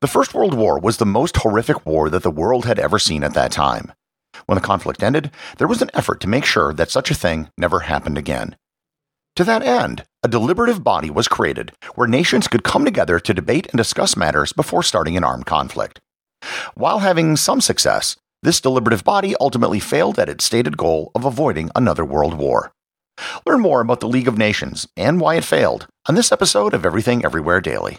The First World War was the most horrific war that the world had ever seen at that time. When the conflict ended, there was an effort to make sure that such a thing never happened again. To that end, a deliberative body was created where nations could come together to debate and discuss matters before starting an armed conflict. While having some success, this deliberative body ultimately failed at its stated goal of avoiding another world war. Learn more about the League of Nations and why it failed on this episode of Everything Everywhere Daily.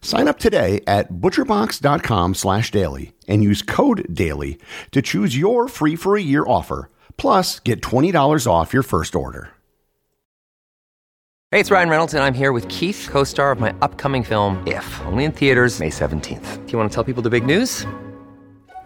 Sign up today at butcherbox.com slash daily and use code DAILY to choose your free for a year offer, plus get $20 off your first order. Hey, it's Ryan Reynolds, and I'm here with Keith, co star of my upcoming film, If, only in theaters, May 17th. Do you want to tell people the big news?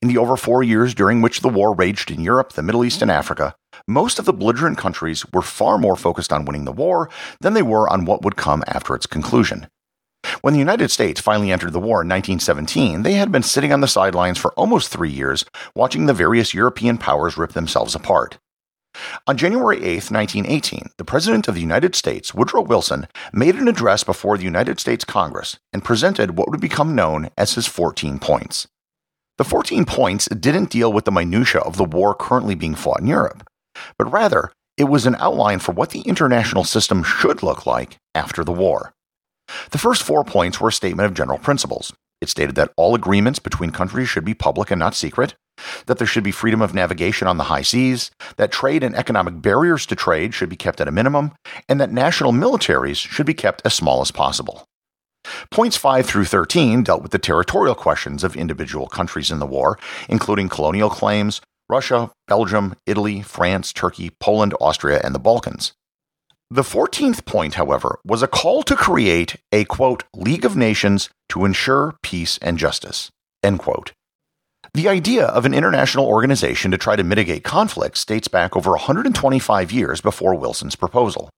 In the over four years during which the war raged in Europe, the Middle East, and Africa, most of the belligerent countries were far more focused on winning the war than they were on what would come after its conclusion. When the United States finally entered the war in 1917, they had been sitting on the sidelines for almost three years, watching the various European powers rip themselves apart. On January 8, 1918, the President of the United States, Woodrow Wilson, made an address before the United States Congress and presented what would become known as his 14 points. The 14 points didn't deal with the minutiae of the war currently being fought in Europe, but rather it was an outline for what the international system should look like after the war. The first four points were a statement of general principles. It stated that all agreements between countries should be public and not secret, that there should be freedom of navigation on the high seas, that trade and economic barriers to trade should be kept at a minimum, and that national militaries should be kept as small as possible. Points 5 through 13 dealt with the territorial questions of individual countries in the war, including colonial claims, Russia, Belgium, Italy, France, Turkey, Poland, Austria, and the Balkans. The 14th point, however, was a call to create a quote, League of Nations to ensure peace and justice. End quote. The idea of an international organization to try to mitigate conflicts dates back over 125 years before Wilson's proposal.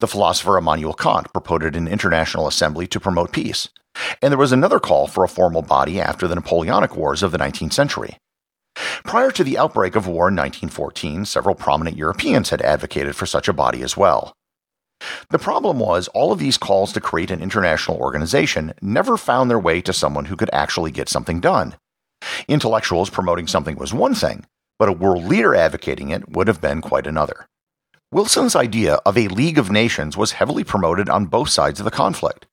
The philosopher Immanuel Kant proposed an international assembly to promote peace, and there was another call for a formal body after the Napoleonic Wars of the 19th century. Prior to the outbreak of war in 1914, several prominent Europeans had advocated for such a body as well. The problem was, all of these calls to create an international organization never found their way to someone who could actually get something done. Intellectuals promoting something was one thing, but a world leader advocating it would have been quite another. Wilson's idea of a League of Nations was heavily promoted on both sides of the conflict.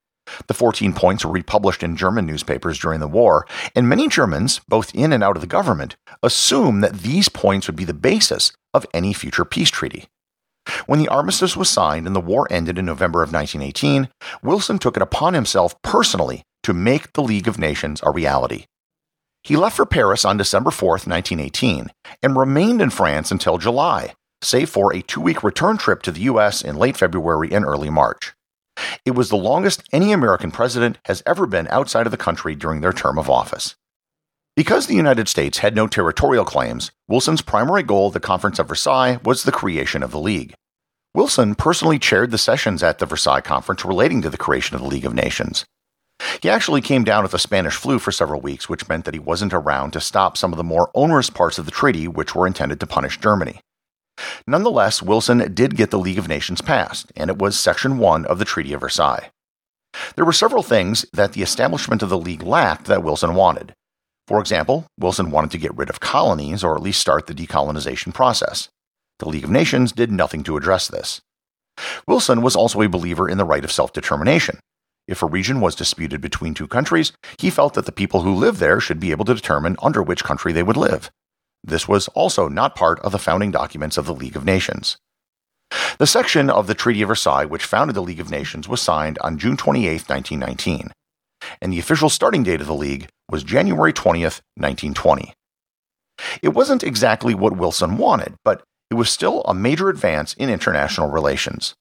The 14 points were republished in German newspapers during the war, and many Germans, both in and out of the government, assumed that these points would be the basis of any future peace treaty. When the armistice was signed and the war ended in November of 1918, Wilson took it upon himself personally to make the League of Nations a reality. He left for Paris on December 4, 1918, and remained in France until July, save for a two week return trip to the U.S. in late February and early March. It was the longest any American president has ever been outside of the country during their term of office. Because the United States had no territorial claims, Wilson's primary goal at the Conference of Versailles was the creation of the League. Wilson personally chaired the sessions at the Versailles Conference relating to the creation of the League of Nations. He actually came down with the Spanish flu for several weeks, which meant that he wasn't around to stop some of the more onerous parts of the treaty which were intended to punish Germany. Nonetheless, Wilson did get the League of Nations passed, and it was Section 1 of the Treaty of Versailles. There were several things that the establishment of the League lacked that Wilson wanted. For example, Wilson wanted to get rid of colonies or at least start the decolonization process. The League of Nations did nothing to address this. Wilson was also a believer in the right of self determination. If a region was disputed between two countries, he felt that the people who lived there should be able to determine under which country they would live. This was also not part of the founding documents of the League of Nations. The section of the Treaty of Versailles which founded the League of Nations was signed on June 28, 1919, and the official starting date of the League was January 20th, 1920. It wasn't exactly what Wilson wanted, but it was still a major advance in international relations.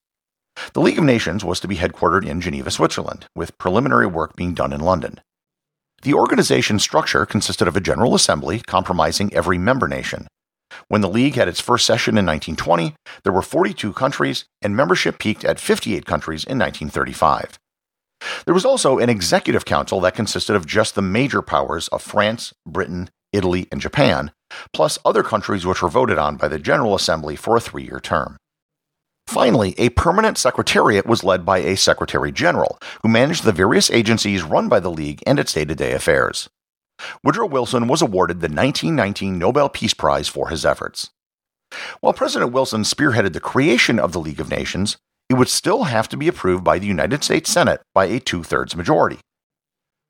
The League of Nations was to be headquartered in Geneva, Switzerland, with preliminary work being done in London. The organization structure consisted of a General Assembly comprising every member nation. When the League had its first session in 1920, there were 42 countries, and membership peaked at 58 countries in 1935. There was also an executive council that consisted of just the major powers of France, Britain, Italy, and Japan, plus other countries which were voted on by the General Assembly for a three year term. Finally, a permanent secretariat was led by a Secretary General, who managed the various agencies run by the League and its day to day affairs. Woodrow Wilson was awarded the 1919 Nobel Peace Prize for his efforts. While President Wilson spearheaded the creation of the League of Nations, it would still have to be approved by the United States Senate by a two thirds majority.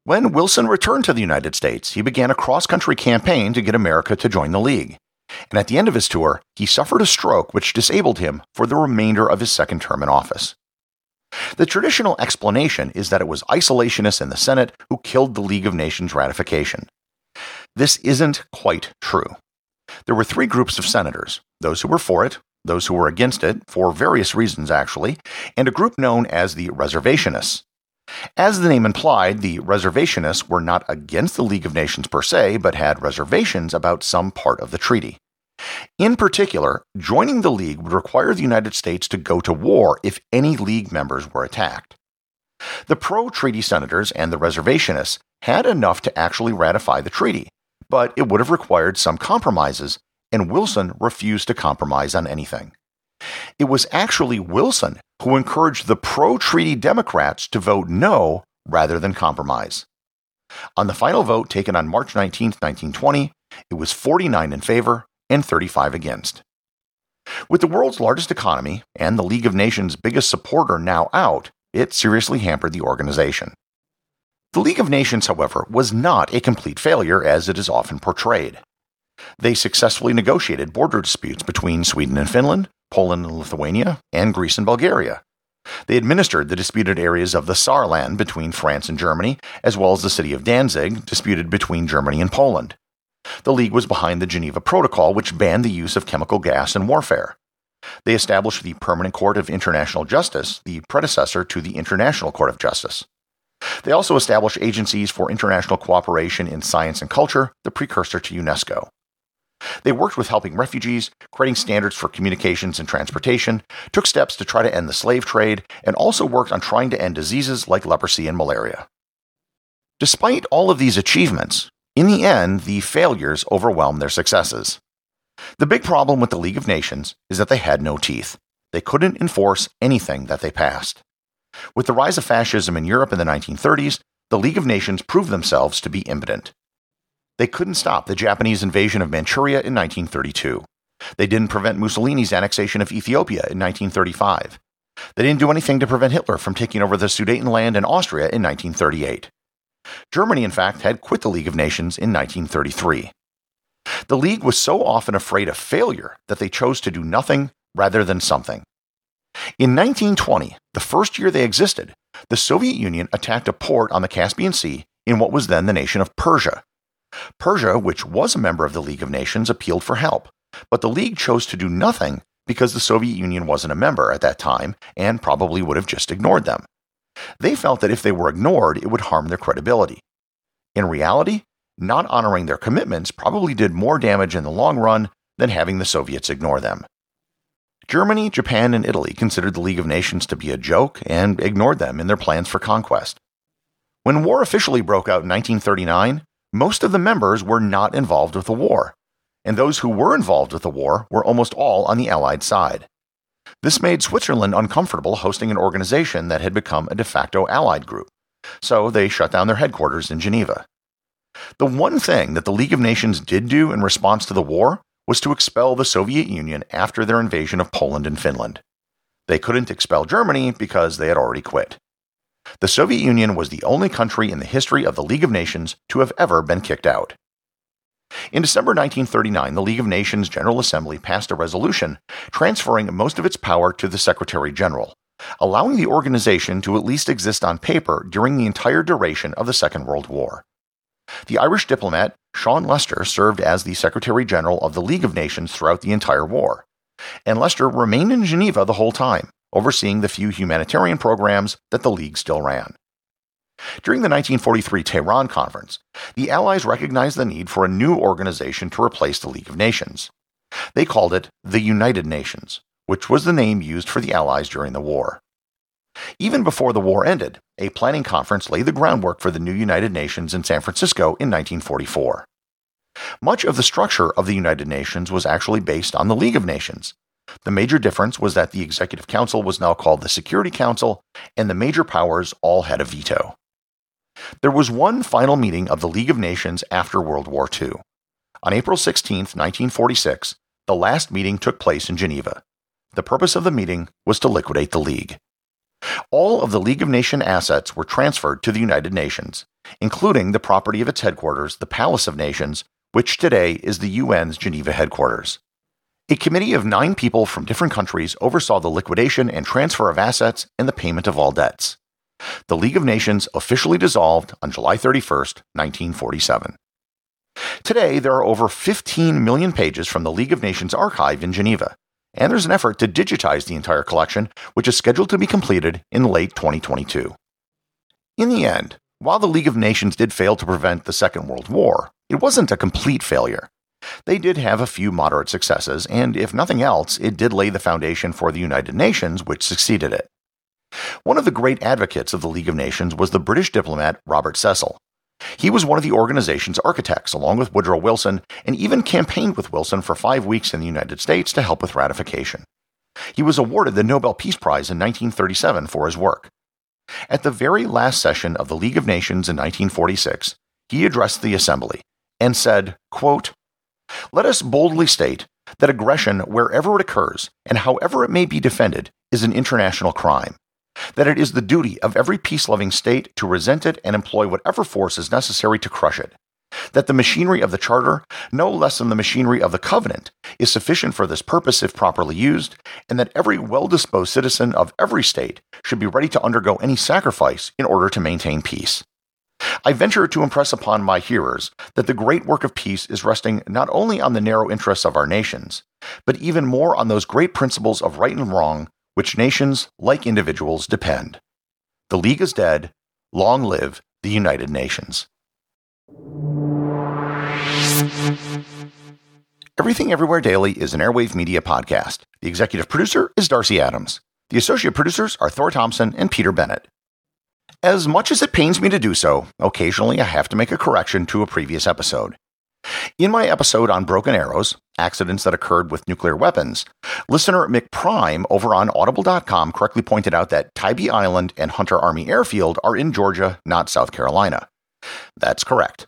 When Wilson returned to the United States, he began a cross country campaign to get America to join the League and at the end of his tour, he suffered a stroke which disabled him for the remainder of his second term in office. The traditional explanation is that it was isolationists in the Senate who killed the League of Nations ratification. This isn't quite true. There were three groups of senators those who were for it, those who were against it, for various reasons actually, and a group known as the Reservationists. As the name implied, the reservationists were not against the League of Nations per se, but had reservations about some part of the treaty. In particular, joining the League would require the United States to go to war if any League members were attacked. The pro treaty senators and the reservationists had enough to actually ratify the treaty, but it would have required some compromises, and Wilson refused to compromise on anything. It was actually Wilson who encouraged the pro treaty Democrats to vote no rather than compromise. On the final vote taken on March 19, 1920, it was 49 in favor and 35 against. With the world's largest economy and the League of Nations' biggest supporter now out, it seriously hampered the organization. The League of Nations, however, was not a complete failure as it is often portrayed. They successfully negotiated border disputes between Sweden and Finland, Poland and Lithuania, and Greece and Bulgaria. They administered the disputed areas of the Saarland between France and Germany, as well as the city of Danzig, disputed between Germany and Poland. The League was behind the Geneva Protocol, which banned the use of chemical gas in warfare. They established the Permanent Court of International Justice, the predecessor to the International Court of Justice. They also established agencies for international cooperation in science and culture, the precursor to UNESCO. They worked with helping refugees, creating standards for communications and transportation, took steps to try to end the slave trade, and also worked on trying to end diseases like leprosy and malaria. Despite all of these achievements, in the end, the failures overwhelmed their successes. The big problem with the League of Nations is that they had no teeth. They couldn't enforce anything that they passed. With the rise of fascism in Europe in the 1930s, the League of Nations proved themselves to be impotent. They couldn't stop the Japanese invasion of Manchuria in 1932. They didn't prevent Mussolini's annexation of Ethiopia in 1935. They didn't do anything to prevent Hitler from taking over the Sudetenland in Austria in 1938. Germany, in fact, had quit the League of Nations in 1933. The League was so often afraid of failure that they chose to do nothing rather than something. In 1920, the first year they existed, the Soviet Union attacked a port on the Caspian Sea in what was then the nation of Persia, Persia, which was a member of the League of Nations, appealed for help, but the League chose to do nothing because the Soviet Union wasn't a member at that time and probably would have just ignored them. They felt that if they were ignored, it would harm their credibility. In reality, not honoring their commitments probably did more damage in the long run than having the Soviets ignore them. Germany, Japan, and Italy considered the League of Nations to be a joke and ignored them in their plans for conquest. When war officially broke out in 1939, most of the members were not involved with the war, and those who were involved with the war were almost all on the Allied side. This made Switzerland uncomfortable hosting an organization that had become a de facto Allied group, so they shut down their headquarters in Geneva. The one thing that the League of Nations did do in response to the war was to expel the Soviet Union after their invasion of Poland and Finland. They couldn't expel Germany because they had already quit. The Soviet Union was the only country in the history of the League of Nations to have ever been kicked out. In December 1939, the League of Nations General Assembly passed a resolution transferring most of its power to the Secretary General, allowing the organization to at least exist on paper during the entire duration of the Second World War. The Irish diplomat Sean Lester served as the Secretary General of the League of Nations throughout the entire war, and Lester remained in Geneva the whole time, overseeing the few humanitarian programs that the League still ran. During the 1943 Tehran Conference, the Allies recognized the need for a new organization to replace the League of Nations. They called it the United Nations, which was the name used for the Allies during the war. Even before the war ended, a planning conference laid the groundwork for the new United Nations in San Francisco in 1944. Much of the structure of the United Nations was actually based on the League of Nations. The major difference was that the Executive Council was now called the Security Council, and the major powers all had a veto. There was one final meeting of the League of Nations after World War II. On April 16, 1946, the last meeting took place in Geneva. The purpose of the meeting was to liquidate the League. All of the League of Nations assets were transferred to the United Nations, including the property of its headquarters, the Palace of Nations, which today is the UN's Geneva headquarters. A committee of nine people from different countries oversaw the liquidation and transfer of assets and the payment of all debts. The League of Nations officially dissolved on July 31, 1947. Today, there are over 15 million pages from the League of Nations archive in Geneva, and there's an effort to digitize the entire collection, which is scheduled to be completed in late 2022. In the end, while the League of Nations did fail to prevent the Second World War, it wasn't a complete failure. They did have a few moderate successes, and if nothing else, it did lay the foundation for the United Nations, which succeeded it. One of the great advocates of the League of Nations was the British diplomat Robert Cecil, he was one of the organization's architects, along with Woodrow Wilson, and even campaigned with Wilson for five weeks in the United States to help with ratification. He was awarded the Nobel Peace Prize in 1937 for his work. At the very last session of the League of Nations in 1946, he addressed the assembly and said, quote, Let us boldly state that aggression, wherever it occurs and however it may be defended, is an international crime that it is the duty of every peace loving state to resent it and employ whatever force is necessary to crush it. That the machinery of the Charter, no less than the machinery of the Covenant, is sufficient for this purpose if properly used, and that every well disposed citizen of every state should be ready to undergo any sacrifice in order to maintain peace. I venture to impress upon my hearers that the great work of peace is resting not only on the narrow interests of our nations, but even more on those great principles of right and wrong which nations, like individuals, depend. The League is dead. Long live the United Nations. Everything Everywhere Daily is an Airwave Media podcast. The executive producer is Darcy Adams. The associate producers are Thor Thompson and Peter Bennett. As much as it pains me to do so, occasionally I have to make a correction to a previous episode. In my episode on broken arrows, accidents that occurred with nuclear weapons, listener McPrime over on audible.com correctly pointed out that Tybee Island and Hunter Army Airfield are in Georgia, not South Carolina. That's correct.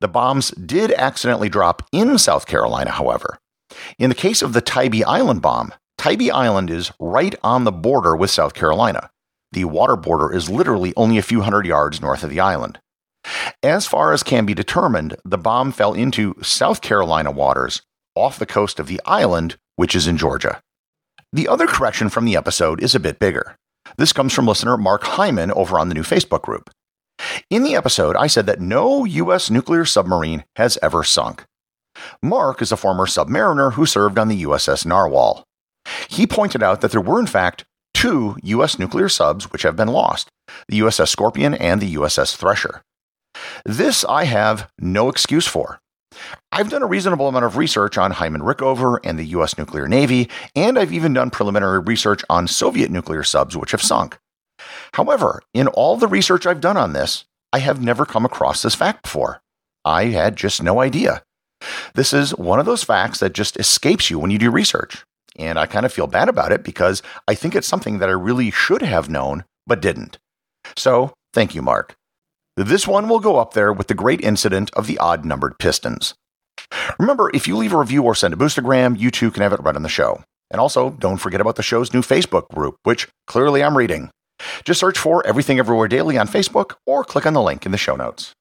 The bombs did accidentally drop in South Carolina, however. In the case of the Tybee Island bomb, Tybee Island is right on the border with South Carolina. The water border is literally only a few hundred yards north of the island. As far as can be determined, the bomb fell into South Carolina waters off the coast of the island, which is in Georgia. The other correction from the episode is a bit bigger. This comes from listener Mark Hyman over on the new Facebook group. In the episode, I said that no U.S. nuclear submarine has ever sunk. Mark is a former submariner who served on the USS Narwhal. He pointed out that there were, in fact, two U.S. nuclear subs which have been lost the USS Scorpion and the USS Thresher. This I have no excuse for. I've done a reasonable amount of research on Hyman Rickover and the U.S. nuclear navy, and I've even done preliminary research on Soviet nuclear subs which have sunk. However, in all the research I've done on this, I have never come across this fact before. I had just no idea. This is one of those facts that just escapes you when you do research. And I kind of feel bad about it because I think it's something that I really should have known, but didn't. So, thank you, Mark. This one will go up there with the great incident of the odd numbered pistons. Remember, if you leave a review or send a boostagram, you too can have it right on the show. And also, don't forget about the show's new Facebook group, which clearly I'm reading. Just search for Everything Everywhere Daily on Facebook or click on the link in the show notes.